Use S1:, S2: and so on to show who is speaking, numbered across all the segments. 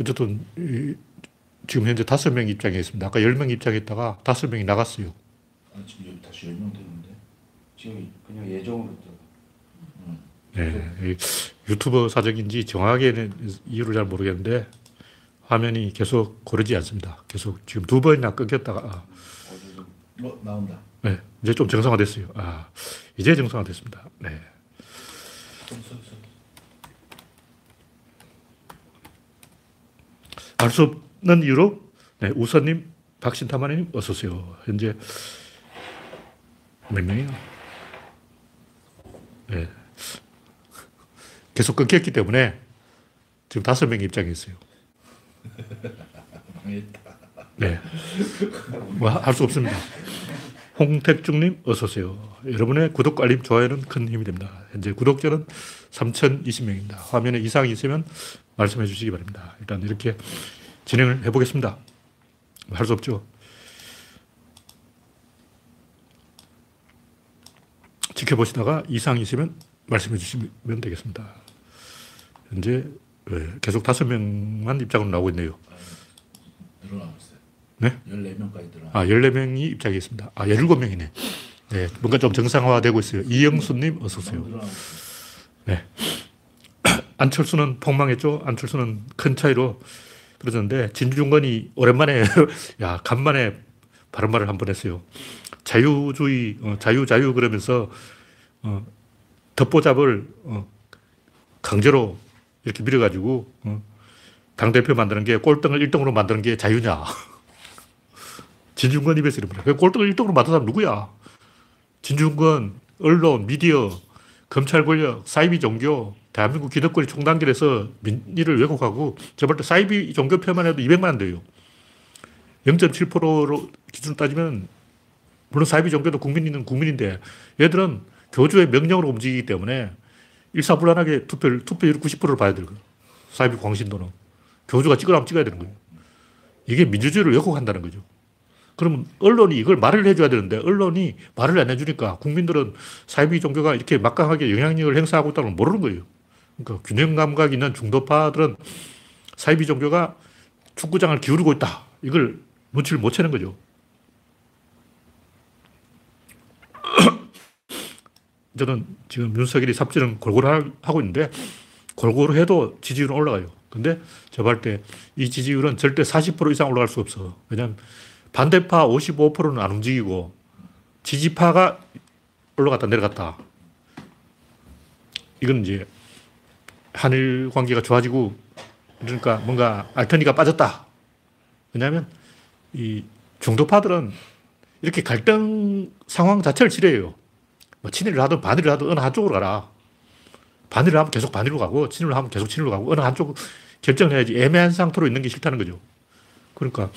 S1: 어쨌든 이, 지금 현재 다섯 명 입장에 있습니다. 아까 열 명 입장에 있다가 다섯 명이 나갔어요.
S2: 아, 지금 여기 다시 열 명 됐는데 지금 그냥 예정으로
S1: 네, 이 유튜버 사정인지 정확하게는 이유를 잘 모르겠는데 화면이 계속 고르지 않습니다. 계속 지금 두 번이나 끊겼다가 아,
S2: 어, 나온다.
S1: 네, 이제 좀 정상화됐어요. 아, 이제 정상화됐습니다. 네. 알 수 없는 이유로 네, 우선님, 박신타마님 어서 오세요. 현재 몇 명이요? 네. 계속 끊겼기 때문에 지금 다섯 명 입장에 있어요. 네. 뭐 할 수 없습니다. 홍택중님 어서 오세요. 여러분의 구독, 알림, 좋아요는 큰 힘이 됩니다. 현재 구독자는 3,020명입니다. 화면에 이상이 있으면 말씀해 주시기 바랍니다. 일단 이렇게 진행을 해보겠습니다. 할 수 없죠. 지켜보시다가 이상이 있으면 말씀해 주시면 되겠습니다. 현재 네, 계속 다섯 명만 입장으로 나오고 있네요.
S2: 늘어나고 있어요.
S1: 네?
S2: 14명까지 늘어나.
S1: 아, 14명이 입장에 있습니다. 아, 17명이네. 네, 뭔가 좀 정상화되고 있어요. 이영수님, 어서 오세요.
S2: 늘어나고 있어요.
S1: 네. 안철수는 폭망했죠. 안철수는 큰 차이로 떨어졌는데, 진중권이 오랜만에, 야, 간만에 바른 말을 한 번 했어요. 자유주의, 어, 자유, 자유 그러면서, 어, 덮보잡을, 어, 강제로 이렇게 밀어가지고, 어, 당대표 만드는 게 꼴등을 1등으로 만드는 게 자유냐. 진중권 입에서 이런 말. 꼴등을 1등으로 만든 사람 누구야? 진중권, 언론, 미디어, 검찰 권력, 사이비 종교, 대한민국 기득권이 총단결해서 민의를 왜곡하고 저번 때 사이비 종교 표만 해도 200만 원 돼요. 0.7%로 기준으로 따지면 물론 사이비 종교도 국민은 국민인데 얘들은 교주의 명령으로 움직이기 때문에 일사불란하게 투표를, 투표율 90%를 봐야 되는 거예요. 사이비 광신도는. 교주가 찍으라면 찍어야 되는 거예요. 이게 민주주의를 왜곡한다는 거죠. 그러면 언론이 이걸 말을 해줘야 되는데 언론이 말을 안 해주니까 국민들은 사이비 종교가 이렇게 막강하게 영향력을 행사하고 있다는 걸 모르는 거예요. 그러니까 균형 감각 있는 중도파들은 사이비 종교가 축구장을 기울이고 있다. 이걸 눈치를 못 채는 거죠. 저는 지금 윤석열이 삽질은 골고루 하고 있는데 골고루 해도 지지율은 올라가요. 근데 저볼때 이 지지율은 절대 40% 이상 올라갈 수 없어. 왜냐하면 반대파 55%는 안 움직이고 지지파가 올라갔다 내려갔다. 이건 이제 한일 관계가 좋아지고 그러니까 뭔가 알터니가 빠졌다. 왜냐하면 이 중도파들은 이렇게 갈등 상황 자체를 싫어해요. 뭐 친일을 하든 반일을 하든 어느 한쪽으로 가라. 반일을 하면 계속 반일로 가고 친일을 하면 계속 친일로 가고 어느 한쪽 결정을 해야지 애매한 상태로 있는 게 싫다는 거죠. 그러니까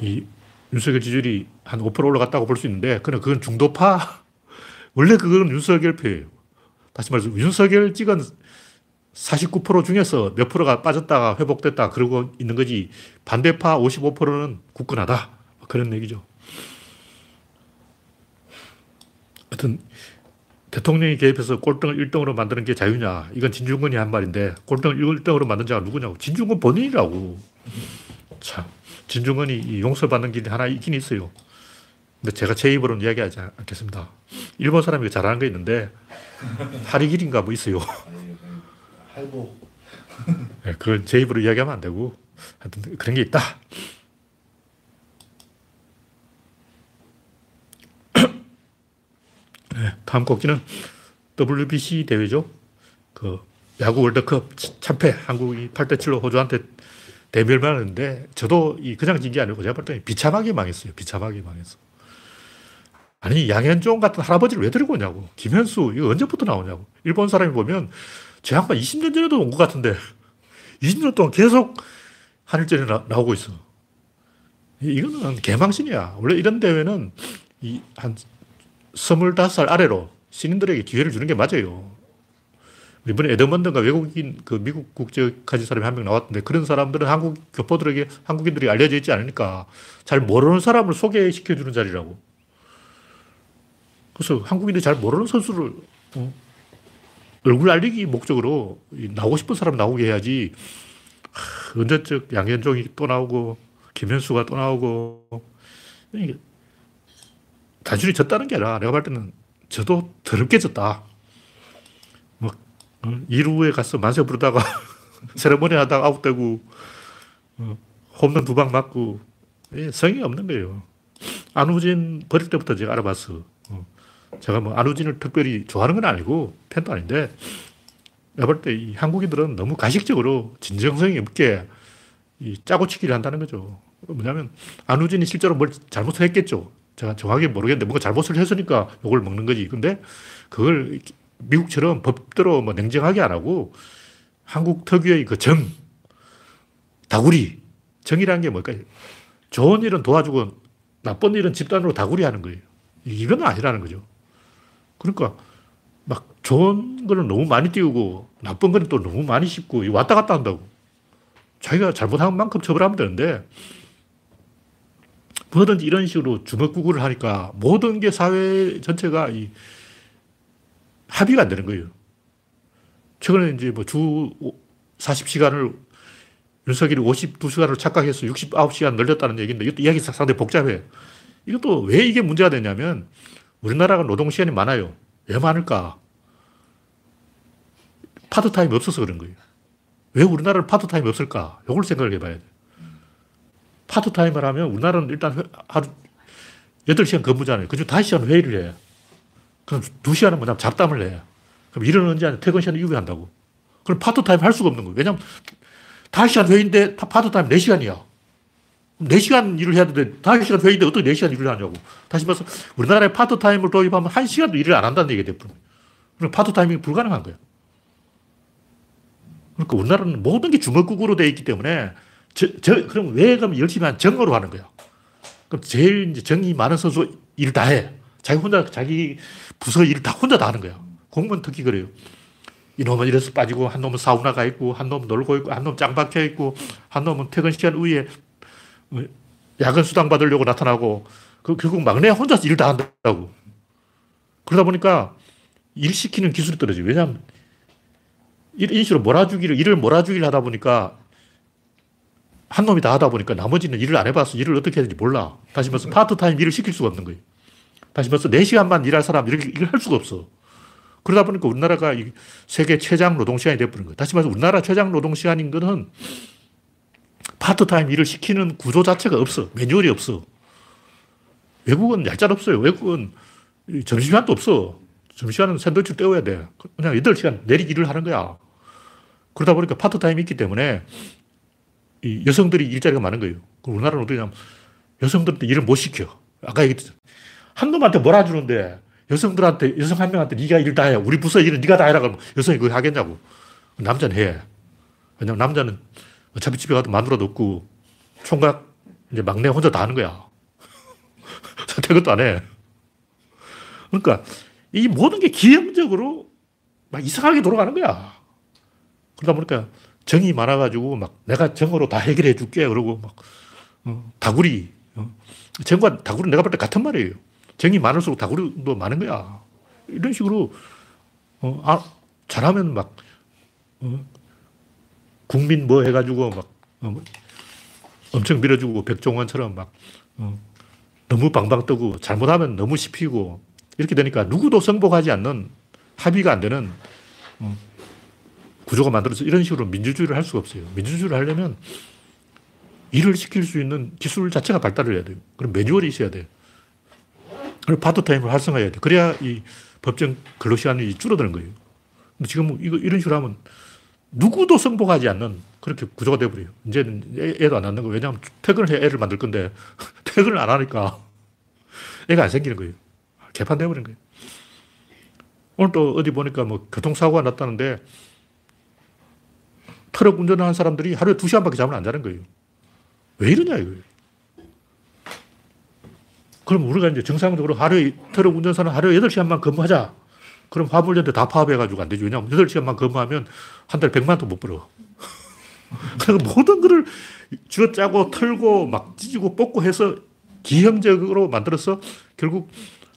S1: 이 윤석열 지지율이 한 5% 올라갔다고 볼 수 있는데 그는 그건 중도파 원래 그건 윤석열 표예요. 다시 말해서 윤석열 찍은 49% 중에서 몇 프로가 빠졌다가 회복됐다 그러고 있는 거지 반대파 55%는 굳건하다 그런 얘기죠. 하여튼 대통령이 개입해서 꼴등을 1등으로 만드는 게 자유냐 이건 진중권이 한 말인데 꼴등을 1등으로 만든 자가 누구냐고 진중권 본인이라고 참 진중권이 용서받는 길이 하나 있긴 있어요. 근데 제가 제 입으로는 이야기하지 않겠습니다. 일본 사람이 잘하는 거 있는데 하리길인가 뭐 있어요.
S2: 할복.
S1: 네, 그걸 제 입으로 이야기하면 안 되고 하여튼 그런 게 있다. 네, 다음 곡지는 WBC 대회죠. 그 야구 월드컵 참패 한국이 8대 7로 호주한테 대멸망했는데 저도 이 그냥 진 게 아니고 제가 볼 때는 비참하게 망했어요. 비참하게 망했어. 아니 양현종 같은 할아버지를 왜 데리고 오냐고. 김현수 이거 언제부터 나오냐고. 일본 사람이 보면 제 양반 20년 전에도 온 것 같은데 20년 동안 계속 한일전에 나, 오고 있어. 이거는 개망신이야. 원래 이런 대회는 이 한 25살 아래로 신인들에게 기회를 주는 게 맞아요. 이번에 에드먼드가 외국인 그 미국 국적 가진 사람이 한 명 나왔는데 그런 사람들은 한국 교포들에게 한국인들이 알려져 있지 않으니까 잘 모르는 사람을 소개시켜 주는 자리라고. 그래서 한국인들이 잘 모르는 선수를 어, 얼굴 알리기 목적으로 나오고 싶은 사람 나오게 해야지. 하, 언제적 양현종이 또 나오고, 김현수가 또 나오고, 단순히 졌다는 게 아니라 내가 볼 때는 저도 더럽게 졌다. 뭐, 어, 이루에 가서 만세 부르다가 세레모니 하다가 아웃되고, 어, 홈런 두 방 맞고, 예, 성의 없는 거예요. 안우진 버릴 때부터 제가 알아봤어. 어. 제가 뭐 안우진을 특별히 좋아하는 건 아니고, 팬도 아닌데, 내가 볼 때 이 한국인들은 너무 가식적으로 진정성이 없게 이 짜고치기를 한다는 거죠. 뭐냐면, 안우진이 실제로 뭘 잘못했겠죠. 제가 정확히 모르겠는데 뭔가 잘못을 했으니까 욕을 먹는 거지. 근데 그걸 미국처럼 법대로 뭐 냉정하게 안 하고 한국 특유의 그 정, 다구리. 정이라는 게 뭘까요? 좋은 일은 도와주고 나쁜 일은 집단으로 다구리 하는 거예요. 이건 아니라는 거죠. 그러니까 막 좋은 거는 너무 많이 띄우고 나쁜 거는 또 너무 많이 씹고 왔다 갔다 한다고. 자기가 잘못한 만큼 처벌하면 되는데 뭐든지 이런 식으로 주먹구구를 하니까 모든 게 사회 전체가 이 합의가 안 되는 거예요. 최근에 이제 뭐 주 40시간을 윤석열이 52시간으로 착각해서 69시간 늘렸다는 얘기인데 이것도 이야기 상당히 복잡해. 이것도 왜 이게 문제가 되냐면 우리나라가 노동시간이 많아요. 왜 많을까? 파트타임이 없어서 그런 거예요. 왜 우리나라는 파트타임이 없을까? 이걸 생각을 해봐야 돼. 파트타임을 하면 우리나라는 일단 하루 8시간 근무잖아요. 그중 5시간 회의를 해. 그럼 2시간은 뭐냐면 잡담을 해. 그럼 일은 언제 하냐? 퇴근 시간 이후에 한다고. 그럼 파트타임 할 수가 없는 거예요. 왜냐면 5시간 회의인데 파트타임 4시간이야. 4시간 일을 해야 되는데 5시간 회의인데 어떻게 4시간 일을 하냐고. 다시 말해서 우리나라에 파트타임을 도입하면 1시간도 일을 안 한다는 얘기가 돼버려. 그럼 파트타임이 불가능한 거야. 그러니까 우리나라는 모든 게 주먹국으로 되어 있기 때문에 저, 저, 그럼 왜 그럼 열심히 한 정으로 하는 거야? 그럼 제일 이제 정이 많은 선수 일을 다 해. 자기 혼자, 자기 부서 일을 다 혼자 다 하는 거야. 공무원 특히 그래요. 이놈은 이래서 빠지고, 한 놈은 사우나 가 있고, 한 놈은 놀고 있고, 한 놈은 짱 박혀 있고, 한 놈은 퇴근 시간 후에 뭐 야근 수당 받으려고 나타나고, 그 결국 막내 혼자서 일 다 한다고. 그러다 보니까 일 시키는 기술이 떨어져요. 왜냐하면 식으로 몰아주기를, 일을 몰아주기를 하다 보니까 한 놈이 다 하다 보니까 나머지는 일을 안 해봐서 일을 어떻게 해야 되는지 몰라. 다시 말해서 파트타임 일을 시킬 수가 없는 거예요. 다시 말해서 4시간만 일할 사람 이렇게 일을 할 수가 없어. 그러다 보니까 우리나라가 세계 최장 노동시간이 돼버린 거예요. 다시 말해서 우리나라 최장 노동시간인 거는 파트타임 일을 시키는 구조 자체가 없어. 매뉴얼이 없어. 외국은 얄짤 없어요. 외국은 점심시간도 없어. 점심시간은 샌드위치 때워야 돼. 그냥 8시간 내리 일을 하는 거야. 그러다 보니까 파트타임이 있기 때문에 이 여성들이 일자리가 많은 거예요. 우리나라는 어떻게 냐면 여성들한테 일을 못 시켜. 아까 얘기했듯이 한 놈한테 몰아주는데 여성들한테 여성 한 명한테 네가 일 다 해. 우리 부서 일은 네가 다 해라 그러면 여성이 그거 하겠냐고. 남자는 해. 왜냐면 남자는 어차피 집에 가도 마누라도 없고 총각 이제 막내 혼자 다 하는 거야. 퇴근도 안 해. 그러니까 이 모든 게 기형적으로 막 이상하게 돌아가는 거야. 그러다 보니까 정이 많아가지고 막 내가 정으로 다 해결해 줄게. 그러고 막, 어, 다구리. 어. 정과 다구리 내가 볼 때 같은 말이에요. 정이 많을수록 다구리도 많은 거야. 이런 식으로, 어, 아, 잘하면 막, 어, 국민 뭐 해가지고 막, 어, 뭐 엄청 밀어주고 백종원처럼 막, 어, 너무 방방 뜨고 잘못하면 너무 씹히고 이렇게 되니까 누구도 성복하지 않는 합의가 안 되는 어, 구조가 만들어서 이런 식으로 민주주의를 할 수가 없어요. 민주주의를 하려면 일을 시킬 수 있는 기술 자체가 발달을 해야 돼요. 그럼 매뉴얼이 있어야 돼요. 그리고 파트타임을 활성화해야 돼요. 그래야 이 법정 근로시간이 줄어드는 거예요. 근데 지금 이거 이런 식으로 하면 누구도 성복하지 않는 그렇게 구조가 되어버려요. 이제는 애, 도안 낳는 거 왜냐하면 퇴근을 해 애를 만들 건데 퇴근을 안 하니까 애가 안 생기는 거예요. 개판되어버린 거예요. 오늘 또 어디 보니까 뭐 교통사고가 났다는데 트럭 운전하는 사람들이 하루에 두 시간밖에 잠을 안 자는 거예요. 왜 이러냐, 이거 그럼 우리가 이제 정상적으로 하루에 트럭 운전사는 하루에 8시간만 근무하자. 그럼 화물연대 다 파업해가지고 안 되죠. 왜냐하면 8시간만 근무하면 한 달에 100만 원도 못 벌어. 그래서 모든 거를 쥐어짜고 털고 막 찢고 뽑고 해서 기형적으로 만들어서 결국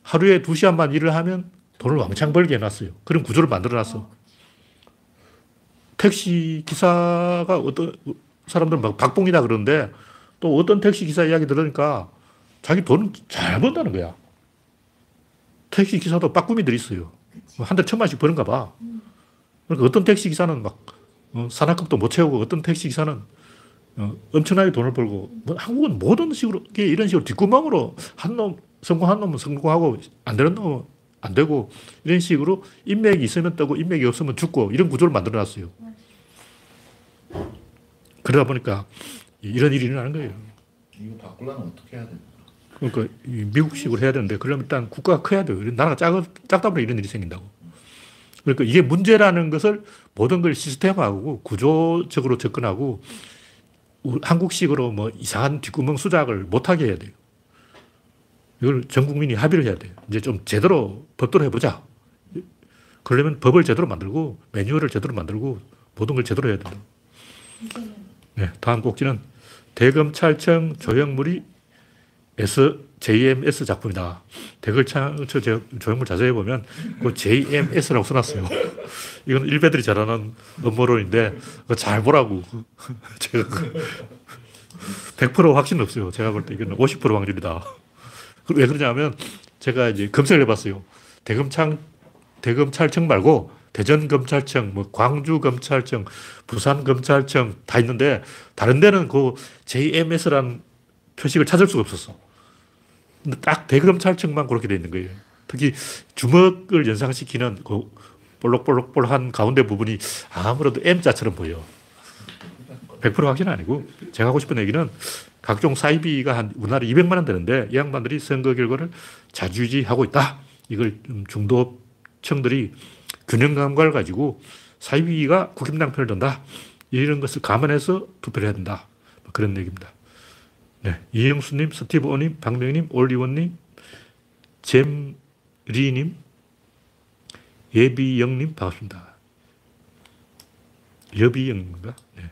S1: 하루에 2시간만 일을 하면 돈을 왕창 벌게 해놨어요. 그런 구조를 만들어 놨어. 택시 기사가 어떤 사람들은 막 박봉이다 그러는데 또 어떤 택시 기사 이야기 들으니까 자기 돈 잘 번다는 거야. 택시 기사도 빠꾸미들이 있어요. 뭐한달 천만씩 버는가 봐. 그러니까 어떤 택시 기사는 막 어, 산악금도 못 채우고 어떤 택시 기사는 어, 엄청나게 돈을 벌고 뭐 한국은 모든 식으로 이런 식으로 뒷구멍으로 한 놈 성공한 놈은 성공하고 안 되는 놈은 안 되고 이런 식으로 인맥이 있으면 뜨고 인맥이 없으면 죽고 이런 구조를 만들어 놨어요. 그러다 보니까 이런 일이 일어나는 거예요.
S2: 이거 바꾸려면 어떻게 해야 돼?
S1: 그러니까 미국식으로 해야 되는데 그러면 일단 국가가 커야 돼요. 나라가 작, 작다 보면 이런 일이 생긴다고. 그러니까 이게 문제라는 것을 모든 걸 시스템화하고 구조적으로 접근하고 한국식으로 뭐 이상한 뒷구멍 수작을 못하게 해야 돼요. 이걸 전 국민이 합의를 해야 돼요. 이제 좀 제대로 법대로 해보자. 그러려면 법을 제대로 만들고 매뉴얼을 제대로 만들고 모든 걸 제대로 해야 된다. 네, 다음 꼭지는 대검찰청 조형물이 S, JMS 작품이다. 대검찰청 조형물 자세히 보면 그 JMS라고 써놨어요. 이건 일베들이 잘하는 음모론인데 잘 보라고. 제가 100% 확신 없어요. 제가 볼 때 이건 50% 확률이다. 왜 그러냐면 제가 이제 검색을 해봤어요. 대검찰, 대검찰청 말고 대전검찰청, 뭐 광주검찰청, 부산검찰청 다 있는데 다른 데는 그 JMS라는 표식을 찾을 수가 없었어. 딱 대검찰청만 그렇게 돼 있는 거예요. 특히 주먹을 연상시키는 그 볼록볼록볼한 가운데 부분이 아무래도 M자처럼 보여. 100% 확신 아니고 제가 하고 싶은 얘기는 각종 사이비가 한 우리나라 200만 원 되는데 이 양반들이 선거 결과를 자주지하고 있다. 이걸 중도층들이 균형 감각을 가지고 사이비가 국힘당 편을 든다. 이런 것을 감안해서 투표를 해야 된다. 뭐 그런 얘기입니다. 네. 이영수님, 스티브 오님, 박명님, 올리원님, 잼리님, 예비영님, 반갑습니다. 여비영인가? 네.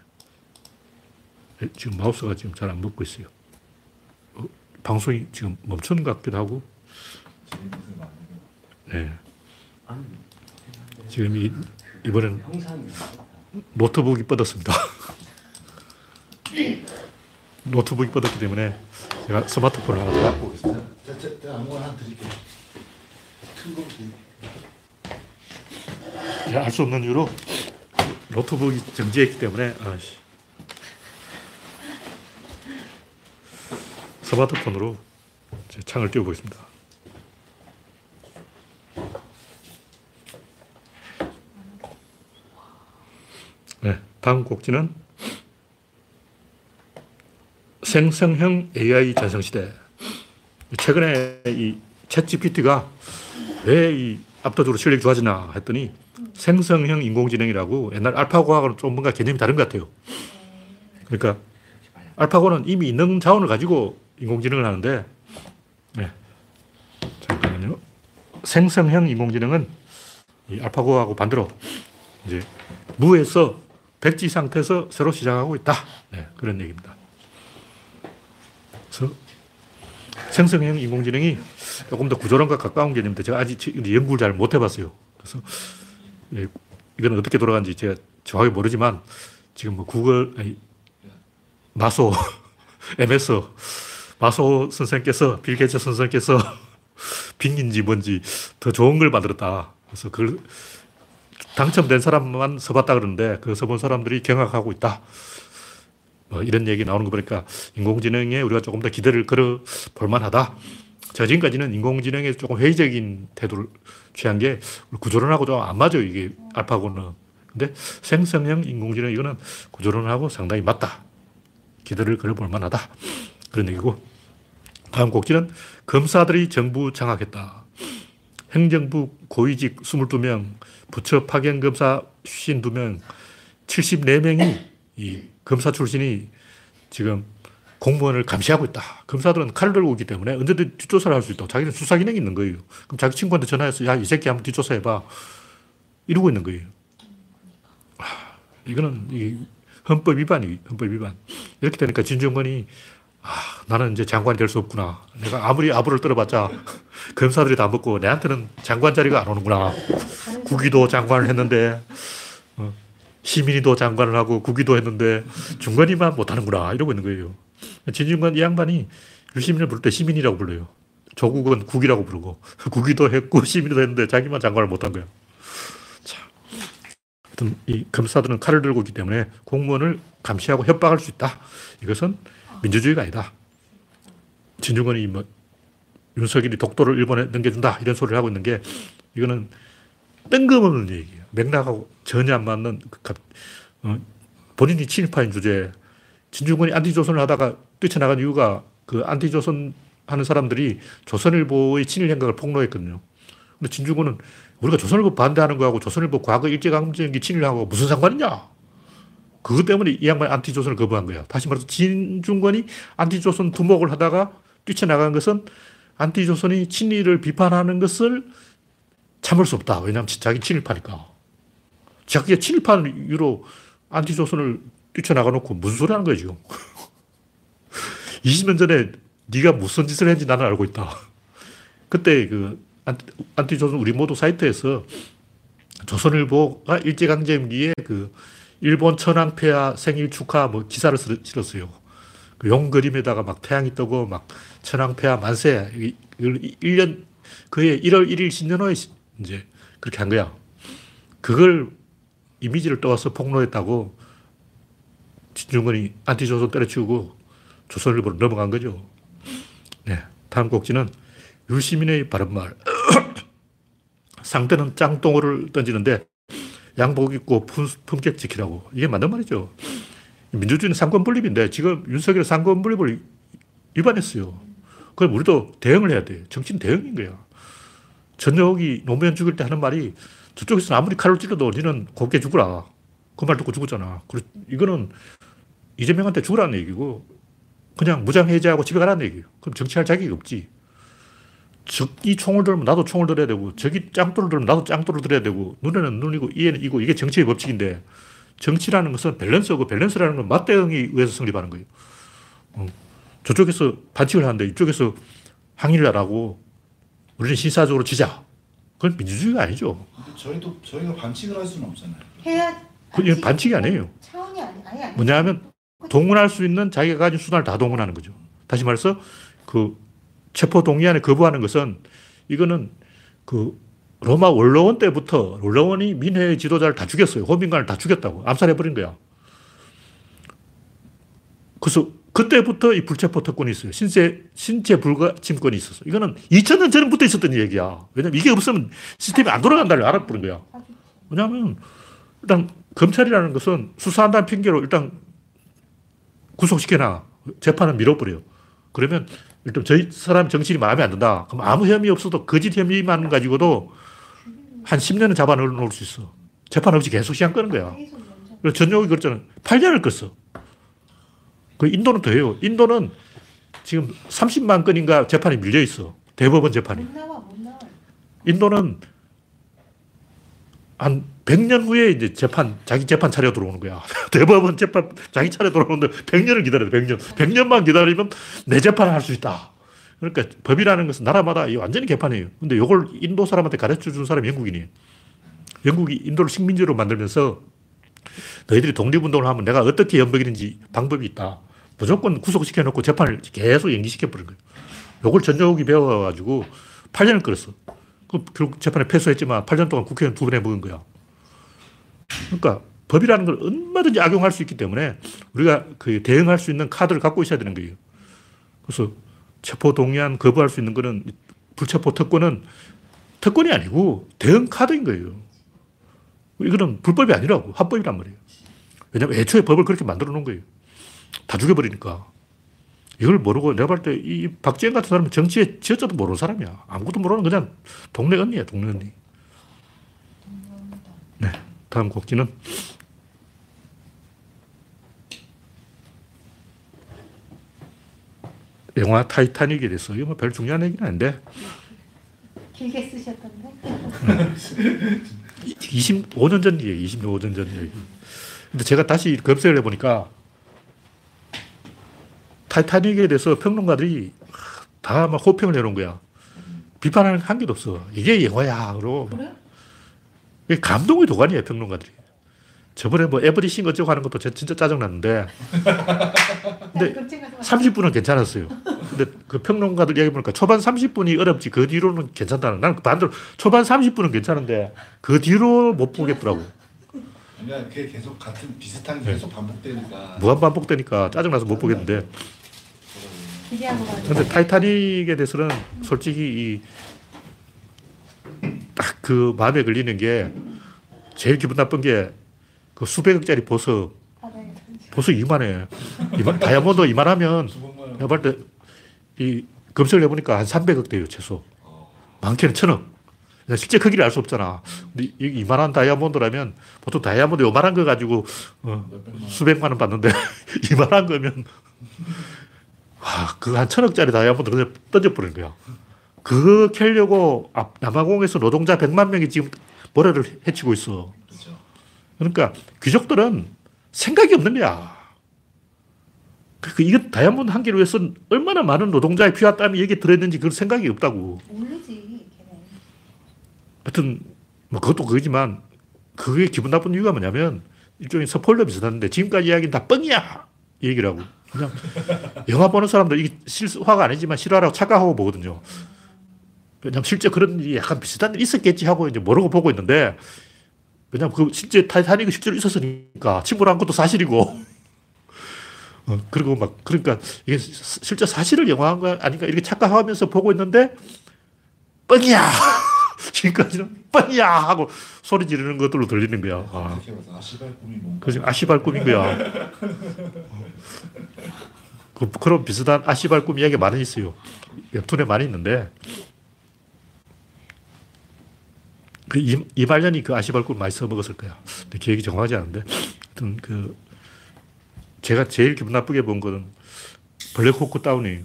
S1: 네. 지금 마우스가 지금 잘 안 먹고 있어요. 어, 방송이 지금 멈춘 것 같기도 하고. 네. 지금 이, 이번엔 노트북이 뻗었습니다. 노트북이 뻗었기 때문에 제가 스마트폰을 하나 갖고 오겠습니다.
S2: 제가, 아무거나 하나 드릴게요. 큰거
S1: 알수 없는 이유로 노트북이 정지했기 때문에 아씨. 스마트폰으로 제 창을 띄워보겠습니다. 네, 다음 곡지는 생성형 AI 전성시대. 최근에 이 챗 GPT가 왜 이 압도적으로 실력이 좋아지나 했더니 생성형 인공지능이라고 옛날 알파고하고는 좀 뭔가 개념이 다른 것 같아요. 그러니까 알파고는 이미 있는 자원을 가지고 인공지능을 하는데, 네. 잠깐만요. 생성형 인공지능은 이 알파고하고 반대로 이제 무에서 백지 상태에서 새로 시작하고 있다. 네, 그런 얘기입니다. 그래서 생성형 인공지능이 조금 더 구조론과 가까운 개념인데 제가 아직 연구를 잘 못 해봤어요. 그래서 예, 이건 어떻게 돌아가는지 제가 정확히 모르지만 지금 뭐 구글, 아니, 마소, MS, 마소 선생께서, 빌 게이츠 선생께서 빙인지 뭔지 더 좋은 걸 만들었다. 그래서 그걸 당첨된 사람만 써봤다 그러는데 그 써본 사람들이 경악하고 있다. 뭐 이런 얘기 나오는 거 보니까 인공지능에 우리가 조금 더 기대를 걸어 볼 만하다. 저 지금까지는 인공지능에 조금 회의적인 태도를 취한 게 구조론하고 좀 안 맞아요. 이게 알파고는. 근데 생성형 인공지능 이거는 구조론하고 상당히 맞다. 기대를 걸어 볼 만하다. 그런 얘기고. 다음 곡지는 검사들이 정부 장악했다. 행정부 고위직 22명, 부처 파견 검사 52명, 74명이 이 검사 출신이 지금 공무원을 감시하고 있다. 검사들은 칼을 들고 있기 때문에 언제든 뒷조사를 할 수 있다. 자기는 수사 기능이 있는 거예요. 그럼 자기 친구한테 전화해서 야, 이 새끼 한번 뒷조사해 봐. 이러고 있는 거예요. 아, 이거는 이 헌법 위반이 헌법 위반. 이렇게 되니까 진중권이 아, 나는 이제 장관이 될 수 없구나. 내가 아무리 아부를 떨어봤자 검사들이 다 먹고 내한테는 장관 자리가 안 오는구나. 국위도 장관을 했는데 어, 시민이도 장관을 하고 국위도 했는데 중관이만 못하는구나 이러고 있는 거예요. 진중권 이 양반이 유시민을 부를 때 시민이라고 불러요. 조국은 국이라고 부르고 국위도 했고 시민도 했는데 자기만 장관을 못한 거야. 자, 하여튼 이 검사들은 칼을 들고 있기 때문에 공무원을 감시하고 협박할 수 있다. 이것은 민주주의가 아니다. 진중권이 뭐 윤석열이 독도를 일본에 넘겨준다 이런 소리를 하고 있는 게 이거는 뜬금없는 얘기예요. 맥락하고 전혀 안 맞는 그 갑- 어, 본인이 친일파인 주제에 진중권이 안티조선을 하다가 뛰쳐나간 이유가 그 안티조선 하는 사람들이 조선일보의 친일 행각을 폭로했거든요. 근데 진중권은 우리가 조선일보 반대하는 거하고 조선일보 과거 일제강점기 친일하고 무슨 상관이냐? 그것 때문에 이 양반이 안티조선을 거부한 거야. 다시 말해서 진중권이 안티조선 두목을 하다가 뛰쳐나간 것은 안티조선이 친일을 비판하는 것을 참을 수 없다. 왜냐하면 자기 친일파니까. 자기가 친일파 이유로 안티조선을 뛰쳐나가 놓고 무슨 소리 하는 거야, 지금. 20년 전에 네가 무슨 짓을 했는지 나는 알고 있다. 그때 그 안티, 안티조선 우리 모두 사이트에서 조선일보가 일제강점기에 그 일본 천황폐하 생일 축하 뭐 기사를 쓰- 실었어요. 그 용 그림에다가 막 태양이 뜨고 막 천황폐하 만세. 이- 이걸 1년, 그해 1월 1일 신년호에 시- 이제 그렇게 한 거야. 그걸 이미지를 떠와서 폭로했다고 진중권이 안티조선 때려치우고 조선일보로 넘어간 거죠. 네. 다음 곡지는 유시민의 바른말. 상대는 짱똥을 던지는데 양복 입고 품, 품격 지키라고. 이게 맞는 말이죠. 민주주의는 상권분립인데 지금 윤석열 상권분립을 위반했어요. 그럼 우리도 대응을 해야 돼. 정치는 대응인 거야. 전역이 노무현 죽일 때 하는 말이 저쪽에서는 아무리 칼을 찔러도 니는 곱게 죽으라. 그 말 듣고 죽었잖아. 이거는 이재명한테 죽으라는 얘기고 그냥 무장해제하고 집에 가라는 얘기예요. 그럼 정치할 자격이 없지. 적이 총을 들면 나도 총을 들어야 되고 적이 짱돌을 들면 나도 짱돌을 들어야 되고 눈에는 눈이고 이에는 이고 이게 정치의 법칙인데 정치라는 것은 밸런스고 밸런스라는 건 맞대응에 의해서 성립하는 거예요. 어, 저쪽에서 반칙을 하는데 이쪽에서 항의를 하라고 우리는 신사적으로 지자. 그건 민주주의가 아니죠.
S2: 저희도 저희가 반칙을 할 수는 없잖아요.
S3: 해야
S1: 그 이건 반칙이 아니에요.
S3: 차원이 아니 아니 아니.
S1: 뭐냐면 동원할 수 있는 자기가 가진 수단을 다 동원하는 거죠. 다시 말해서 그 체포 동의안에 거부하는 것은 이거는 그 로마 원로원 때부터 원로원이 민회 지도자를 다 죽였어요. 호민관을 다 죽였다고. 암살해 버린 거야. 그래서 그때부터 이 불체포 특권이 있어요. 신체, 신체 불가 침권이 있었어. 이거는 2000년 전부터 있었던 얘기야. 왜냐면 이게 없으면 시스템이 안 돌아간다를 알아버린 거야. 왜냐하면 일단 검찰이라는 것은 수사한다는 핑계로 일단 구속시켜놔. 재판은 밀어버려. 그러면 일단 저희 사람 정신이 마음에 안 든다. 그럼 아무 혐의 없어도 거짓 혐의만 가지고도 한 10년은 잡아놓을 수 있어. 재판 없이 계속 시간 끄는 거야. 전용이 그랬잖아. 8년을 껐어. 그 인도는 더 해요. 인도는 지금 30만 건인가 재판이 밀려 있어. 대법원 재판이.
S3: 못 나와 못 나와.
S1: 인도는 한 100년 후에 이제 재판, 자기 재판 차려 들어오는 거야. 대법원 재판 자기 차례 들어오는데 100년을 기다려야 돼, 100년. 100년만 기다리면 내 재판을 할 수 있다. 그러니까 법이라는 것은 나라마다 이 완전히 개판이에요. 근데 이걸 인도 사람한테 가르쳐 준 사람이 영국인이에요. 영국이 인도를 식민지로 만들면서 너희들이 독립운동을 하면 내가 어떻게 연복이는지 방법이 있다. 무조건 구속시켜 놓고 재판을 계속 연기시켜 버린 거예요. 요걸 전적이 배워가지고 8년을 끌었어. 그 결국 재판에 패소했지만 8년 동안 국회의원 두 번에 먹은 거야. 그러니까 법이라는 걸 얼마든지 악용할 수 있기 때문에 우리가 그 대응할 수 있는 카드를 갖고 있어야 되는 거예요. 그래서 체포 동의안 거부할 수 있는 거는 불체포 특권은 특권이 아니고 대응 카드인 거예요. 이거는 불법이 아니라고 합법이란 말이에요. 왜냐하면 애초에 법을 그렇게 만들어 놓은 거예요. 다 죽여버리니까. 이걸 모르고 내가 볼 때 이 박지원 같은 사람은 정치에 지어져도 모르는 사람이야. 아무것도 모르는 그냥 동네 언니야, 동네 언니. 네. 다음 곡지는 영화 타이타닉에 대해서 이거 뭐별 중요한 얘기는 아닌데
S3: 길게 쓰셨던데.
S1: 25년 전 얘기, 25년 전 얘기. 근데 제가 다시 검색을 해보니까 타이타닉에 대해서 평론가들이 다 막 호평을 해놓은 거야. 비판하는 한 개도 없어. 이게 영화야. 그러고
S3: 그래?
S1: 감동의 도가니야, 평론가들이. 저번에 뭐 에브리싱 어쩌고 하는 것도 제- 진짜 짜증났는데 근데
S3: 걱정 가서
S1: 30분은 괜찮았어요. 근데 그 평론가들 얘기 보니까 초반 30분이 어렵지 그 뒤로는 괜찮다는. 나는 반대로 초반 30분은 괜찮은데 그 뒤로 못 보겠더라고.
S2: 그러니까 그게 계속 같은 비슷한
S1: 네.
S2: 게 계속 반복되니까
S1: 무한 반복되니까 짜증나서 못 보겠는데. 근데 타이타닉에 대해서는 솔직히 딱 그 마음에 걸리는 게 제일 기분 나쁜 게 그 수백억짜리 보석.
S3: 바다에
S1: 보석 이만해. 이만, 다이아몬드 이만하면 내가 볼때 이 검색을 해보니까 한 300억 대요 최소. 많게는 천억. 그러니까 실제 크기를 알 수 없잖아. 근데 이 이만한 다이아몬드라면 보통 다이아몬드 요만한 거 가지고 어. 수백만 원 받는데 이만한 거면 와, 그거 한 천억짜리 다이아몬드 던져버리는 거야. 그거 캐려고 앞- 남아공에서 노동자 100만 명이 지금 모래를 해치고 있어.
S2: 그렇죠.
S1: 그러니까 귀족들은 생각이 없는 거야. 그 이거 다이아몬드 한 개를 위해서 얼마나 많은 노동자의 피와 땀이 여기에 들어있는지 그런 생각이 없다고.
S3: 모르지 걔는
S1: 하여튼 뭐 그것도 그거지만 그게 기분 나쁜 이유가 뭐냐면 일종의 스포일러 비슷한데 지금까지 이야기는 다 뻥이야 이 얘기라고 그냥 영화 보는 사람들 이게 실화가 아니지만 실화라고 착각하고 보거든요. 왜냐면 실제 그런 일이 약간 비슷한 일이 있었겠지 하고 이제 모르고 보고 있는데 왜냐면 그 실제 타이타닉이 실제로 있었으니까 침몰한 것도 사실이고. 어, 그리고 막 그러니까 이게 시- 실제 사실을 영화한 거 아닌가 이렇게 착각하면서 보고 있는데 뻥이야 지금까지는 뻥이야 하고 소리 지르는 것들로 들리는 거야. 아,
S2: 봐서 아시발
S1: 그 꿈인 거야. 그, 그런 비슷한 아시발 꿈 이야기 많이 있어요. 웹툰에 많이 있는데 그 이, 이말년이 그 아시발 꿈 많이 써먹었을 거야. 근데 기억이 정확하지 않은데 하여튼 그 제가 제일 기분 나쁘게 본 거는 블랙호크 다운이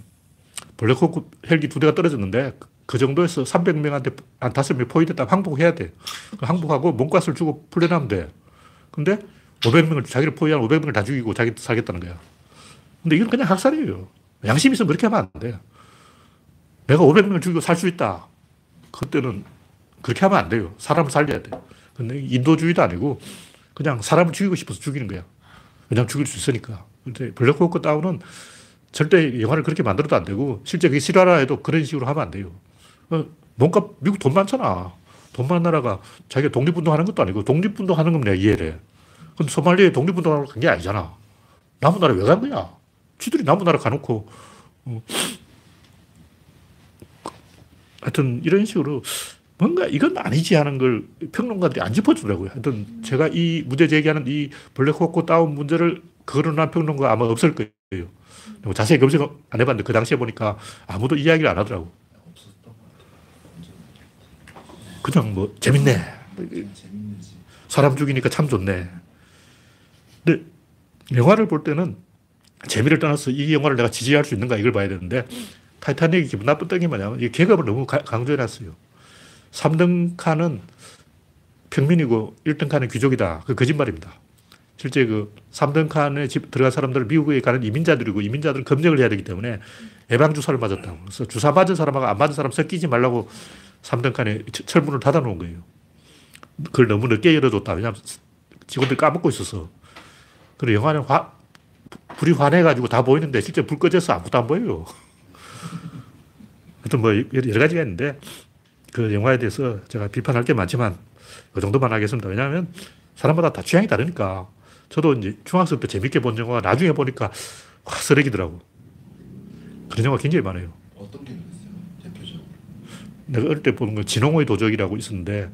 S1: 블랙호크 헬기 두 대가 떨어졌는데 그- 그 정도에서 300명한테 한 5명 포위됐다면 항복해야 돼. 그 항복하고 몸값을 주고 풀려나면 돼. 근데 500명을, 자기를 포위한 500명을 다 죽이고 자기 살겠다는 거야. 근데 이건 그냥 학살이에요. 양심 있으면 그렇게 하면 안 돼. 내가 500명을 죽이고 살 수 있다. 그때는 그렇게 하면 안 돼요. 사람을 살려야 돼. 근데 인도주의도 아니고 그냥 사람을 죽이고 싶어서 죽이는 거야. 그냥 죽일 수 있으니까. 근데 블랙호크 다운은 절대 영화를 그렇게 만들어도 안 되고 실제 그게 실화라 해도 그런 식으로 하면 안 돼요. 어, 뭔가 미국 돈 많잖아. 돈 많은 나라가 자기가 독립운동 하는 것도 아니고 독립운동 하는 건 내가 이해를 해. 근데 소말리아에 독립운동하러 간 게 아니잖아. 남은 나라 왜 간 거야? 쥐들이 남은 나라 가놓고. 어. 하여튼 이런 식으로 뭔가 이건 아니지 하는 걸 평론가들이 안 짚어주더라고요. 하여튼 제가 이 문제 제기하는 이 블랙호크 다운 문제를 거론한 평론가 아마 없을 거예요. 뭐 자세히 검색 안 해봤는데 그 당시에 보니까 아무도 이야기를 안 하더라고.
S2: 없었던 것 같아요.
S1: 그냥 뭐 재밌네.
S2: 재밌는지
S1: 사람 죽이니까 참 좋네. 근데 영화를 볼 때는 재미를 떠나서 이 영화를 내가 지지할 수 있는가 이걸 봐야 되는데 타이타닉이 기분 나쁜 떡이 뭐냐면 이 계급을 너무 가- 강조해놨어요. 3등 칸은 평민이고 1등 칸은 귀족이다. 그 거짓말입니다. 실제 그 3등 칸에 집 들어간 사람들은 미국에 가는 이민자들이고 이민자들은 검역을 해야 되기 때문에 예방주사를 맞았다고. 그래서 주사 맞은 사람하고 안 맞은 사람 섞이지 말라고 3등 칸에 철- 철문을 닫아 놓은 거예요. 그걸 너무 늦게 열어줬다. 왜냐하면 직원들 까먹고 있어서. 그리고 영화는 화, 불이 환해가지고 다 보이는데 실제 불 꺼져서 아무것도 안 보여요. 하여튼 뭐 여러 가지가 있는데 그 영화에 대해서 제가 비판할 게 많지만 이 정도만 하겠습니다. 왜냐하면 사람마다 다 취향이 다르니까. 저도 이제 중학생 때 재밌게 본 영화가 나중에 보니까 와, 쓰레기더라고. 그런 영화 굉장히 많아요.
S2: 어떤 게 그랬어요? 대표적으로
S1: 내가 어릴 때 보는 건 진홍의 도적이라고 있었는데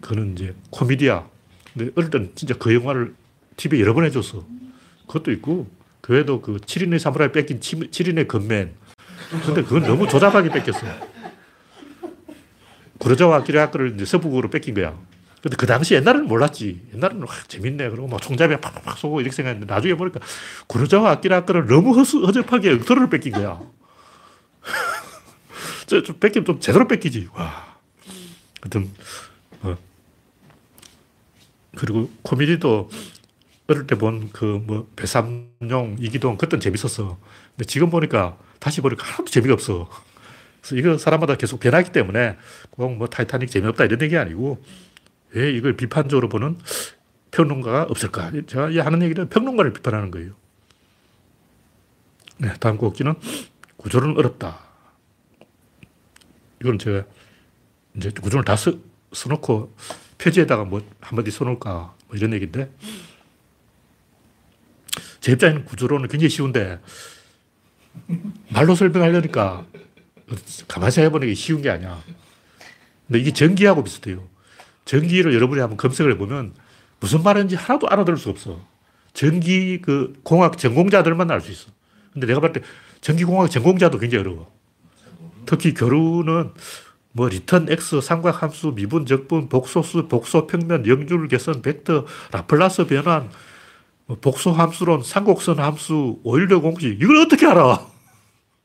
S1: 그거는 이제 코미디야. 근데 어릴 때는 진짜 그 영화를 TV에 여러 번 해줬어. 그것도 있고 그 외에도 그 7인의 사무라이 뺏긴 7인의 건맨. 근데 그건 너무 조잡하게 뺏겼어. 구로자와 아키라크를 이제 서북으로 뺏긴 거야. 근데 그 당시 옛날에는 몰랐지. 옛날에는 와, 재밌네. 그러고 막 총잡이에 팍팍 쏘고 이렇게 생각했는데 나중에 보니까 구로자와 아키라 거를 너무 허수, 허접하게 억수로 베낀 거야. 저, 좀 베끼면 좀 제대로 베끼지. 와. 하여튼, 어. 그리고 코미디도 어릴 때 본 그 뭐 배삼룡, 이기동, 그땐 재밌었어. 근데 지금 보니까, 다시 보니까 하나도 재미가 없어. 그래서 이거 사람마다 계속 변하기 때문에 꼭 뭐 타이타닉 재미없다 이런 얘기 아니고, 왜 이걸 비판적으로 보는 평론가가 없을까? 제가 하는 얘기는 평론가를 비판하는 거예요. 네, 다음 곡지는 구조는 어렵다. 이건 제가 이제 구조를 다 써, 써놓고 표지에다가 뭐 한마디 써놓을까 뭐 이런 얘기인데 제 입장에는 구조론은 굉장히 쉬운데 말로 설명하려니까 가만히 생각해보는 게 쉬운 게 아니야. 근데 이게 전기하고 비슷해요. 전기를 여러분이 한번 검색을 해보면 무슨 말인지 하나도 알아들을 수 없어. 전기 그 공학 전공자들만 알 수 있어. 근데 내가 봤을 때 전기공학 전공자도 굉장히 어려워. 특히 교류는 뭐 리액턴스, 삼각함수, 미분, 적분, 복소수, 복소평면, 역률 개선, 벡터, 라플라스 변환, 뭐 복소 함수론, 쌍곡선 함수, 오일러 공식 이걸 어떻게 알아?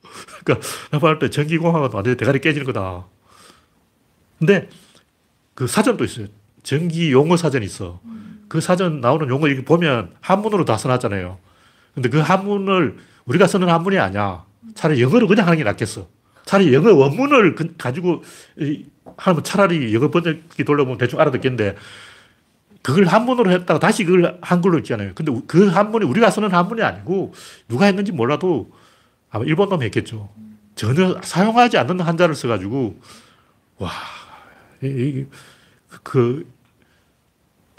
S1: 그러니까 내가 봤을 때 전기공학은 완전히 대가리 깨지는 거다. 근데 그 사전도 있어요. 전기 용어 사전이 있어. 그 사전 나오는 용어 이렇게 보면 한문으로 다 써놨잖아요. 근데 그 한문을 우리가 쓰는 한문이 아니야. 차라리 영어로 그냥 하는 게 낫겠어. 차라리 영어 원문을 그, 가지고 하면 차라리 영어 번역기 돌려보면 대충 알아듣겠는데 그걸 한문으로 했다가 다시 그걸 한글로 읽잖아요. 근데 그 한문이 우리가 쓰는 한문이 아니고 누가 했는지 몰라도 아마 일본 놈이 했겠죠. 전혀 사용하지 않는 한자를 써가지고 와, 이, 그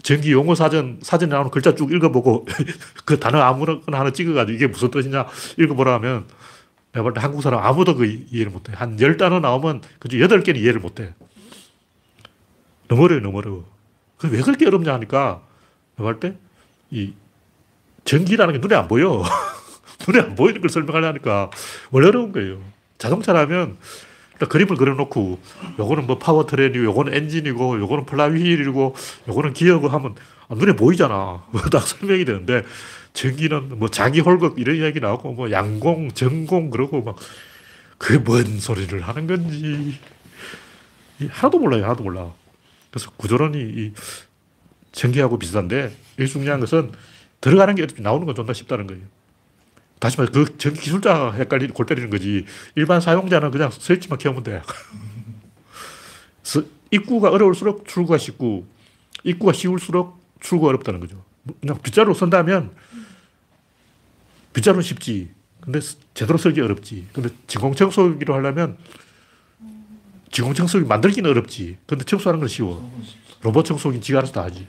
S1: 전기 용어 사전, 사전에 나오는 글자 쭉 읽어보고 그 단어 아무거나 하나 찍어가지고 이게 무슨 뜻이냐 읽어보라 하면 내가 볼 때 한국 사람 아무도 그 이해를 못해. 한 열 단어 나오면 그중 여덟 개는 이해를 못해. 너무 어려워, 너무 어려워. 왜 그렇게 어렵냐 하니까 내가 볼 때 이 전기라는 게 눈에 안 보여. 눈에 안 보이는 걸 설명하려니까 원래 어려운 거예요. 자동차라면 그림을 그려놓고 요거는 뭐 파워트레인이고 요거는 엔진이고 요거는 플라휠이고 요거는 기어고 하면 눈에 보이잖아. 딱 설명이 되는데 전기는 뭐 자기 홀극 이런 이야기 나오고 뭐 양공, 전공 그러고 막 그게 뭔 소리를 하는 건지 하나도 몰라요. 하나도 몰라. 그래서 구조론이 이 전기하고 비슷한데 여기 중요한 것은 들어가는 게 나오는 건 존나 쉽다는 거예요. 다시 말해, 그 전기 기술자가 헷갈리, 골 때리는 거지. 일반 사용자는 그냥 스위치만 켜면 돼. 입구가 어려울수록 출구가 쉽고, 입구가 쉬울수록 출구가 어렵다는 거죠. 그냥 빗자루 선다면, 빗자루는 쉽지. 근데 제대로 설기 어렵지. 근데 진공청소기로 하려면, 진공청소기 만들기는 어렵지. 근데 청소하는 건 쉬워. 로봇 청소기 지가 알아서 다 하지.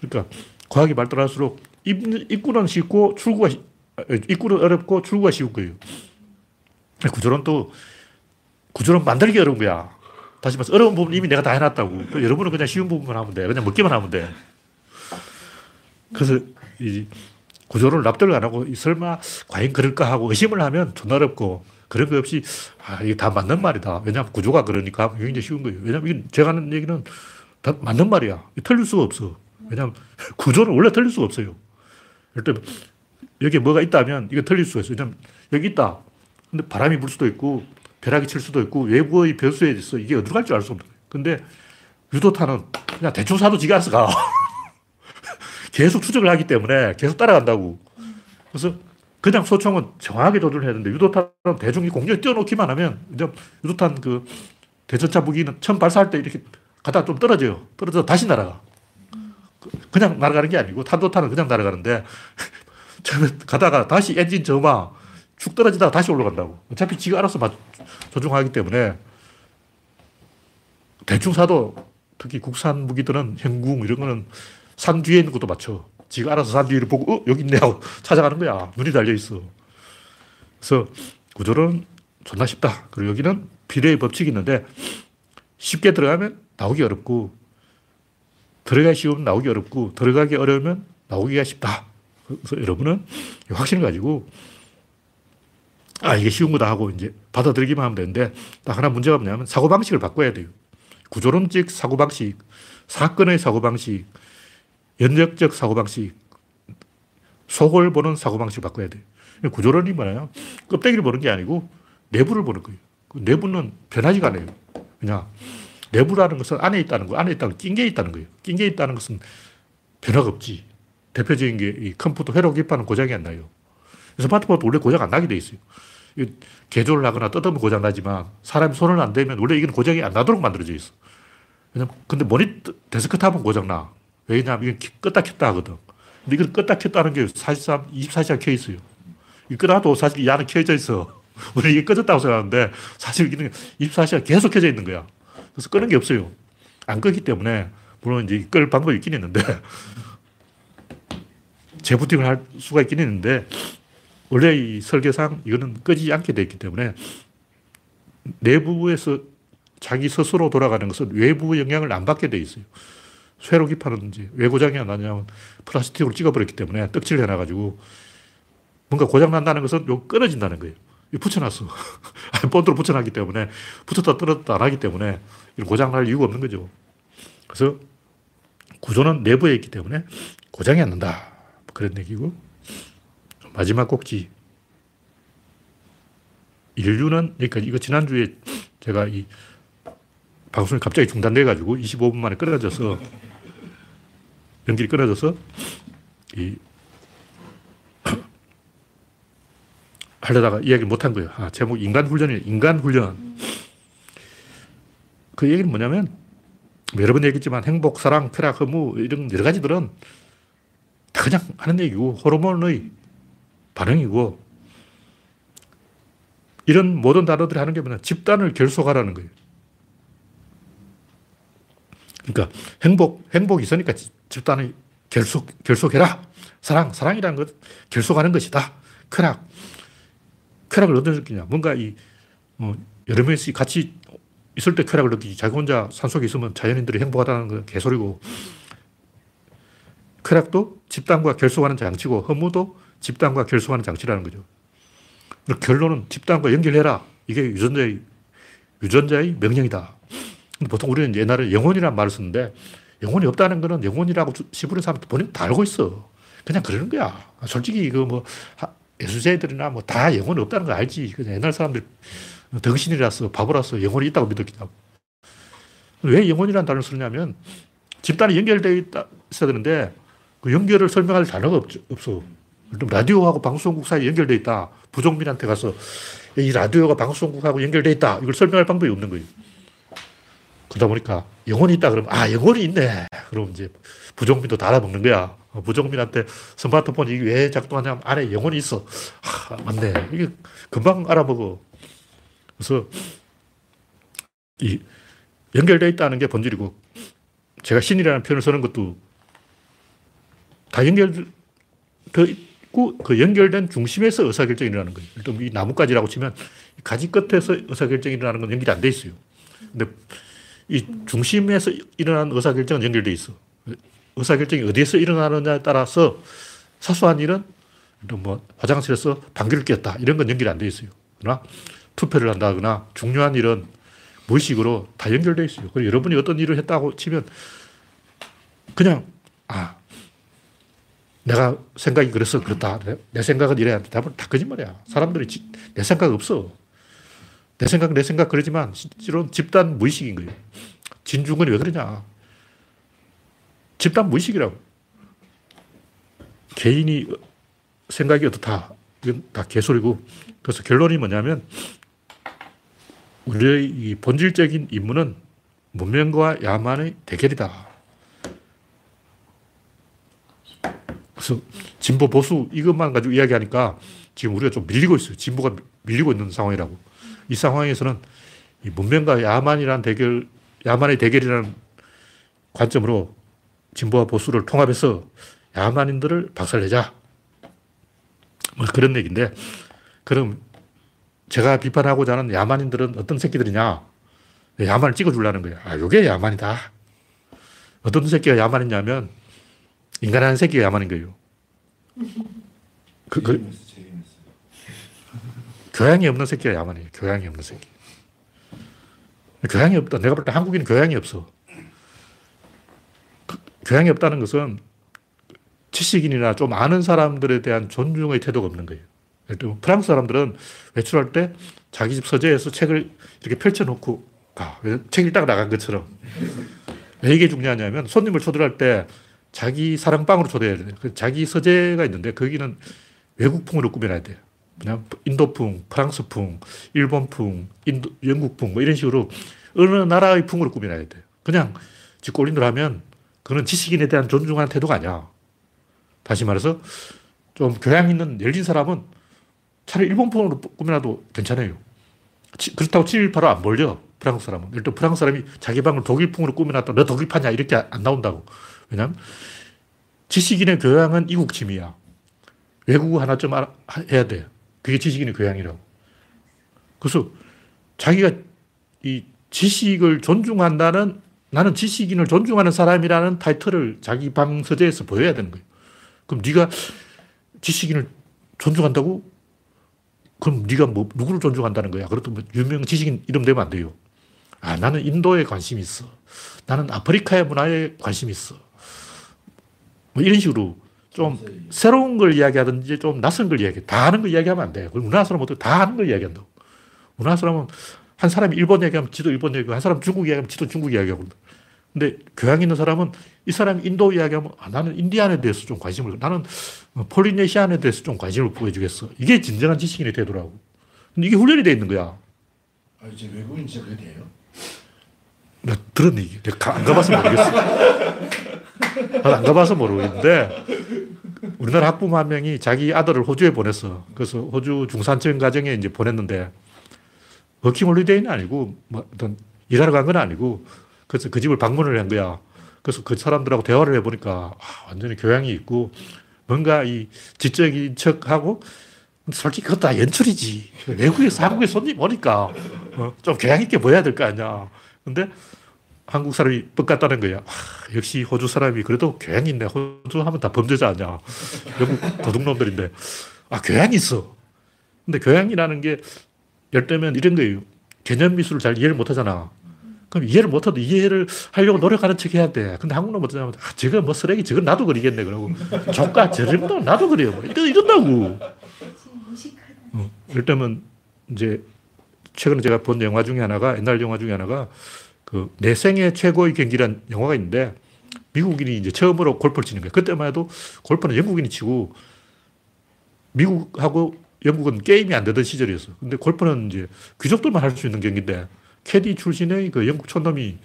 S1: 그러니까, 과학이 발달할수록 입구는 쉽고 출구가 입구는 어렵고 출구가 쉬운 거예요. 구조론 또 구조론 만들기 어려운 거야. 다시 말해서 어려운 부분 이미 내가 다 해놨다고. 여러분은 그냥 쉬운 부분만 하면 돼. 그냥 먹기만 하면 돼. 그래서 이 구조를 납득을 안 하고 설마 과연 그럴까 하고 의심을 하면 존나 어렵고 그런 거 없이 아, 이게 다 맞는 말이다. 왜냐하면 구조가 그러니까 굉장히 쉬운 거예요. 왜냐하면 제가 하는 얘기는 다 맞는 말이야. 틀릴 수가 없어. 왜냐하면 구조는 원래 틀릴 수가 없어요. 예를 여기에 뭐가 있다면 이거 틀릴 수가 있어요. 왜냐면 여기 있다. 근데 바람이 불 수도 있고 벼락이 칠 수도 있고 외부의 변수에 있어 이게 어디로 갈지 알 수 없는 거예요. 근데 유도탄은 그냥 대충 사도 지가 알아서 가. 계속 추적을 하기 때문에 계속 따라간다고. 그래서 그냥 소총은 정확하게 조절해야 되는데 유도탄은 대중이 공중에 띄워놓기만 하면 이제 유도탄 그 대전차 무기는 처음 발사할 때 이렇게 가다가 좀 떨어져요. 떨어져 다시 날아가. 그냥 날아가는 게 아니고 탄도탄은 그냥 날아가는데 저는 가다가 다시 엔진 점화 축 떨어지다가 다시 올라간다고. 어차피 지가 알아서 조종하기 때문에 대충 사도 특히 국산 무기들은 형궁 이런 거는 산 뒤에 있는 것도 맞춰. 지가 알아서 산 뒤를 보고 어 여기 있네 하고 찾아가는 거야. 눈이 달려 있어. 그래서 구조는 존나 쉽다. 그리고 여기는 비례의 법칙이 있는데 쉽게 들어가면 나오기 어렵고 들어가기 쉬우면 나오기 어렵고 들어가기 어려우면 나오기가 쉽다. 그래서 여러분은 확신을 가지고 아, 이게 쉬운 거다 하고 이제 받아들이기만 하면 되는데 딱 하나 문제가 뭐냐면 사고방식을 바꿔야 돼요. 구조론적 사고방식, 사건의 사고방식, 연역적 사고방식, 속을 보는 사고방식을 바꿔야 돼요. 구조론이 뭐냐면 껍데기를 보는 게 아니고 내부를 보는 거예요. 그 내부는 변하지가 않아요. 그냥 내부라는 것은 안에 있다는 거, 안에 있다는 낀 게 있다는 거예요. 낀 게 있다는 것은 변화가 없지. 대표적인 게 이 컴퓨터 회로 기판은 고장이 안 나요. 스마트폰도 원래 고장 안 나게 돼 있어요. 개조를 하거나 뜯으면 고장 나지만 사람이 손을 안 대면 원래 이건 고장이 안 나도록 만들어져 있어. 왜냐면 근데 모니터 데스크탑은 고장 나. 왜냐하면 이건 껐다 켰다 하거든. 근데 이걸 껐다 켰다는 게 사실상 24시간 켜 있어요. 이 끄라도 사실 이 안에 켜져 있어. 우리 이게 꺼졌다고 생각하는데 사실 이게 24시간 계속 켜져 있는 거야. 그래서 끄는 게 없어요. 안 끄기 때문에 물론 이제 끌 방법이 있긴 있는데 재부팅을 할 수가 있긴 있는데 원래 이 설계상 이거는 끄지 않게 되어 있기 때문에 내부에서 자기 스스로 돌아가는 것은 외부 영향을 안 받게 돼 있어요. 쇠로 이제 왜 고장이 안 나냐면 플라스틱으로 찍어버렸기 때문에 떡칠을 해놔가지고 뭔가 고장 난다는 것은 요 끊어진다는 거예요. 이 붙여놨어. 본드로 붙여놨기 때문에 붙었다 떨어졌다 안 하기 때문에 고장 날 이유가 없는 거죠. 그래서 구조는 내부에 있기 때문에 고장이 안 난다. 그런 얘기고. 마지막 꼭지. 인류는, 그러니까 이거 지난주에 제가 이 방송이 갑자기 중단돼가지고 25분 만에 끊어져서 연결이 끊어져서 이 하려다가 이야기를 못한 거예요. 아, 제목 인간 훈련이에요. 인간 훈련. 그 얘기는 뭐냐면 여러 번 얘기했지만 행복, 사랑, 쾌락, 허무 이런 여러 가지들은 다 그냥 하는 얘기고 호르몬의 반응이고 이런 모든 단어들이 하는 게 뭐냐 집단을 결속하라는 거예요. 그러니까 행복, 행복이 있으니까 집단을 결속, 결속해라. 사랑, 사랑이라는 것 결속하는 것이다. 쾌락, 쾌락을 어디서 느끼냐. 뭔가 이, 어, 여러 명이 같이 있을 때 쾌락을 느끼지. 자기 혼자 산속에 있으면 자연인들이 행복하다는 건 개소리고. 쾌락도 집단과 결속하는 장치고, 허무도 집단과 결속하는 장치라는 거죠. 결론은 집단과 연결해라. 이게 유전자의, 유전자의 명령이다. 보통 우리는 옛날에 영혼이라는 말을 쓰는데, 영혼이 없다는 거는 영혼이라고 시부는 사람들 본인 다 알고 있어. 그냥 그러는 거야. 솔직히 이거 뭐, 예수자들이나 뭐 다 영혼이 없다는 거 알지. 그냥 옛날 사람들 덩신이라서 바보라서 영혼이 있다고 믿었겠다고. 왜 영혼이라는 단어를 쓰냐면 집단이 연결되어 있다, 있어야 되는데 그 연결을 설명할 단어가 없, 없어. 라디오하고 방송국 사이에 연결되어 있다. 부종민한테 가서 이 라디오가 방송국하고 연결되어 있다. 이걸 설명할 방법이 없는 거예요. 그러다 보니까 영혼이 있다 그러면 아, 영혼이 있네. 그럼 이제 부종민도 다 알아먹는 거야. 어, 부정민한테 스마트폰이 왜 작동하냐면 안에 영혼이 있어. 아, 맞네. 이게 금방 알아보고. 그래서 이 연결되어 있다는 게 본질이고 제가 신이라는 표현을 쓰는 것도 다 연결되어 있고 그 연결된 중심에서 의사결정이 일어나는 거예요. 일단 이 나뭇가지라고 치면 가지 끝에서 의사결정이 일어나는 건 연결이 안 돼 있어요. 근데 이 중심에서 일어나는 의사결정은 연결돼 있어. 의사결정이 어디에서 일어나느냐에 따라서 사소한 일은 뭐 화장실에서 방귀를 뀌었다. 이런 건 연결이 안 돼 있어요. 그러나 투표를 한다거나 중요한 일은 무의식으로 다 연결되어 있어요. 그리고 여러분이 어떤 일을 했다고 치면 그냥, 아, 내가 생각이 그래서 그렇다. 내 생각은 이래야 돼. 다 거짓말이야. 사람들이 지, 내 생각 없어. 내 생각, 내 생각 그러지만 실제로는 집단 무의식인 거예요. 진중권이 왜 그러냐. 집단 무의식이라고. 개인이 생각이 어떻다. 이건 다 개소리고. 그래서 결론이 뭐냐면, 우리의 이 본질적인 임무는 문명과 야만의 대결이다. 그래서 진보 보수 이것만 가지고 이야기하니까 지금 우리가 좀 밀리고 있어요. 진보가 밀리고 있는 상황이라고. 이 상황에서는 이 문명과 야만이라는 대결, 야만의 대결이라는 관점으로 진보와 보수를 통합해서 야만인들을 박살내자. 뭐 그런 얘기인데, 그럼 제가 비판하고자 하는 야만인들은 어떤 새끼들이냐? 야만을 찍어주려는 거야. 아, 요게 야만이다. 어떤 새끼가 야만이냐면, 인간하는 새끼가 야만인 거예요. 그, 그, 교양이 없는 새끼가 야만이에요. 교양이 없는 새끼. 교양이 없다. 내가 볼 때 한국인은 교양이 없어. 교양이 없다는 것은 지식인이나 좀 아는 사람들에 대한 존중의 태도가 없는 거예요. 프랑스 사람들은 외출할 때 자기 집 서재에서 책을 이렇게 펼쳐놓고 가. 책 읽다가 나간 것처럼. 왜 이게 중요하냐면 손님을 초대할 때 자기 사랑방으로 초대해야 돼요. 그 자기 서재가 있는데 거기는 외국풍으로 꾸며놔야 돼요. 그냥 인도풍, 프랑스풍, 일본풍, 인도, 영국풍 뭐 이런 식으로 어느 나라의 풍으로 꾸며놔야 돼요. 그냥 집 꼴린들 하면 그건 지식인에 대한 존중하는 태도가 아니야. 다시 말해서 좀 교양 있는 열린 사람은 차라리 일본풍으로 꾸며놔도 괜찮아요. 그렇다고 718로 안 몰려. 프랑스 사람은. 일단 프랑스 사람이 자기 방을 독일풍으로 꾸며놨다. 너 독일파냐? 이렇게 안 나온다고. 왜냐면 지식인의 교양은 이국침이야. 외국어 하나 좀 해야 돼. 그게 지식인의 교양이라고. 그래서 자기가 이 지식을 존중한다는 나는 지식인을 존중하는 사람이라는 타이틀을 자기 방 서재에서 보여야 되는 거예요. 그럼 네가 지식인을 존중한다고? 그럼 네가 뭐 누구를 존중한다는 거야? 그렇다면 뭐 유명 지식인 이름 되면 안 돼요. 아, 나는 인도에 관심이 있어. 나는 아프리카의 문화에 관심이 있어. 뭐 이런 식으로 좀 새로운 걸 이야기하든지 좀 낯선 걸 이야기해. 다 아는 걸 이야기하면 안 돼. 우리나라 사람은 다 아는 걸 이야기한다고. 우리나라 사람은 한 사람이 일본 얘기하면 지도 일본 얘기하고 한 사람 중국 이야기하면 지도 중국 이야기하고. 근데 교양 있는 사람은 이 사람이 인도 이야기하면 아, 나는 인디안에 대해서 좀 관심을, 나는 폴리네시안에 대해서 좀 관심을 보여주겠어. 이게 진정한 지식인의 태도라고. 근데 이게 훈련이 돼 있는 거야.
S2: 아, 이제 외국인 진짜 그게 돼요?
S1: 나 얘기. 내가 안 가봐서 모르겠어. 안 가봐서 모르겠는데, 우리나라 학부모 한 명이 자기 아들을 호주에 보냈어. 그래서 호주 중산층 가정에 이제 보냈는데, 워킹 홀리데이는 아니고, 뭐 어떤 일하러 간 건 아니고, 그래서 그 집을 방문을 한 거야. 그래서 그 사람들하고 대화를 해보니까, 아, 완전히 교양이 있고, 뭔가 이 지적인 척하고, 솔직히 그것도 다 연출이지. 외국에서 한국에 손님 오니까, 어, 좀 교양 있게 보여야 될 거 아니야. 근데 한국 사람이 뻑 갔다는 거야. 아, 역시 호주 사람이 그래도 교양이 있네. 호주 하면 다 범죄자 아니야. 영국 도둑놈들인데. 아, 교양이 있어. 근데 교양이라는 게 열대면 이런 거예요. 개념 미술을 잘 이해를 못 하잖아. 그럼 이해를 못 해도 이해를 하려고 노력하는 척 해야 돼. 근데 한국은 못하면, 아, 저거 뭐 쓰레기, 저건 나도 그리겠네. 그러고, 조카, 저런 나도 그려요. 뭐 이런, 이런다고. 어, 이때면 이제 최근에 제가 본 영화 중에 하나가 옛날 영화 중에 하나가 그 내 생애 최고의 경기란 영화가 있는데 미국인이 이제 처음으로 골프를 치는 거예요. 그때만 해도 골프는 영국인이 치고 미국하고 영국은 게임이 안 되던 시절이었어. 근데 골프는 이제 귀족들만 할 수 있는 경기인데 캐디 출신의 그 영국 촌놈이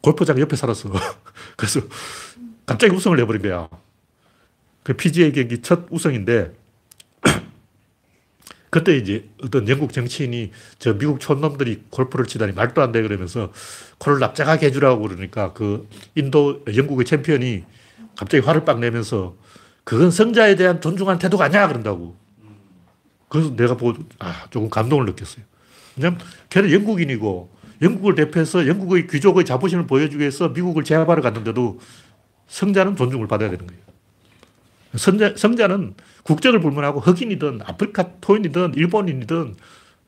S1: 골프장 옆에 살았어. 그래서 갑자기 우승을 해버린 거야. 그 PGA 경기 첫 우승인데 그때 이제 어떤 영국 정치인이 저 미국 촌놈들이 골프를 치다니 말도 안 돼 그러면서 코를 납작하게 해주라고 그러니까 그 인도 영국의 챔피언이 갑자기 화를 빡 내면서 그건 성자에 대한 존중한 태도가 아니야 그런다고. 그래서 내가 보고 아 조금 감동을 느꼈어요. 왜냐면 걔는 영국인이고 영국을 대표해서 영국의 귀족의 자부심을 보여주기 위해서 미국을 제압하러 갔는데도 성자는 존중을 받아야 되는 거예요. 성자, 성자는 국적을 불문하고 흑인이든 아프리카 토인이든 일본인이든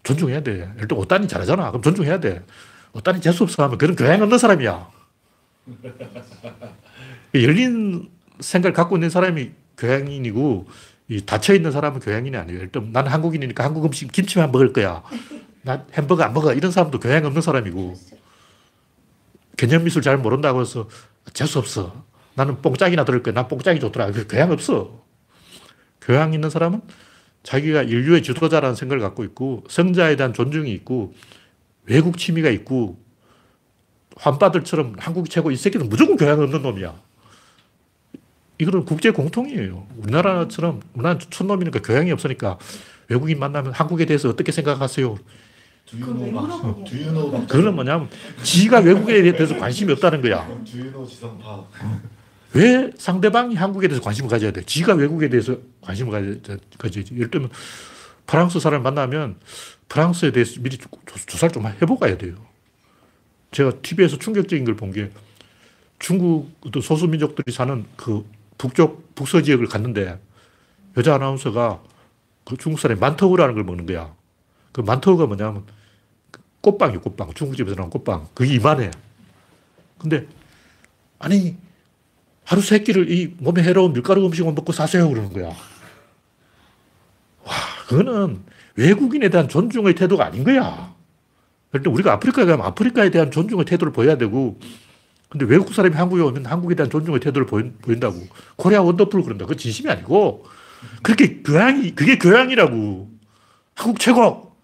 S1: 존중해야 돼. 일단 오단이 잘하잖아. 그럼 존중해야 돼. 오단이 재수없어 하면 그런 교양 없는 사람이야. 열린 생각을 갖고 있는 사람이 교양인이고 이 닫혀 있는 사람은 교양인이 아니에요. 일단 나는 한국인이니까 한국 음식 김치만 먹을 거야. 나 햄버거 안 먹어. 이런 사람도 교양 없는 사람이고 개념 미술 잘 모른다고 해서 재수 없어. 나는 뽕짝이나 들을 거야. 난 뽕짝이 좋더라. 그 교양 없어. 교양 있는 사람은 자기가 인류의 지도자라는 생각을 갖고 있고 성자에 대한 존중이 있고 외국 취미가 있고 환빠들처럼 한국 최고 이 새끼는 무조건 교양 없는 놈이야. 이거는 국제 공통이에요. 우리나라처럼 우리나라 촌놈이니까 교양이 없으니까 외국인 만나면 한국에 대해서 어떻게 생각하세요? 그거는 뭐냐면 지가 외국에 대해서 관심이 없다는 거야. 왜 상대방이 한국에 대해서 관심을 가져야 돼? 지가 외국에 대해서 관심을 가져야지. 예를 들면 프랑스 사람 만나면 프랑스에 대해서 미리 조사를 좀 해보고 야 돼요. 제가 TV에서 충격적인 걸 본 게 중국 소수민족들이 사는 그 북쪽, 북서 지역을 갔는데 여자 아나운서가 그 중국 사람이 만터우라는 걸 먹는 거야. 그 만터우가 뭐냐면 꽃빵이요, 꽃빵. 중국집에서 나온 꽃빵. 그게 이만해. 근데, 아니, 하루 세 끼를 이 몸에 해로운 밀가루 음식을 먹고 사세요. 그러는 거야. 와, 그거는 외국인에 대한 존중의 태도가 아닌 거야. 일단 우리가 아프리카에 가면 아프리카에 대한 존중의 태도를 보여야 되고, 근데 외국 사람이 한국에 오면 한국에 대한 존중의 태도를 보인, 다고 Korea wonderful 그런다. 그건 진심이 아니고, 그렇게 교양이, 그게 교양이라고. 한국 최고!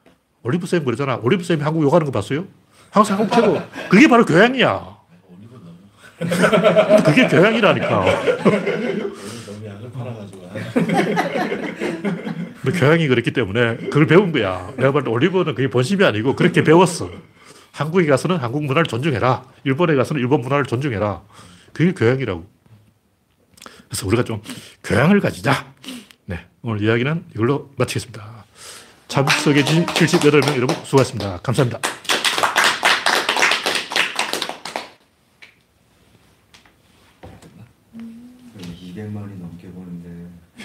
S1: 올리브쌤 그러잖아. 올리브쌤이 한국 욕하는 거 봤어요? 항상 한국 최고. 그게 바로 교양이야. 그게 교양이라니까.
S2: 너무 약을 팔아가지고. 아,
S1: 뭐 교양이 그렇기 때문에 그걸 배운 거야. 내가 볼때 올리브는 그게 본심이 아니고 그렇게 배웠어. 한국에 가서는 한국 문화를 존중해라. 일본에 가서는 일본 문화를 존중해라. 그게 교양이라고. 그래서 우리가 좀 교양을 가지자. 네. 오늘 이야기는 이걸로 마치겠습니다. 참석해 주신 78명 여러분 수고하셨습니다. 감사합니다.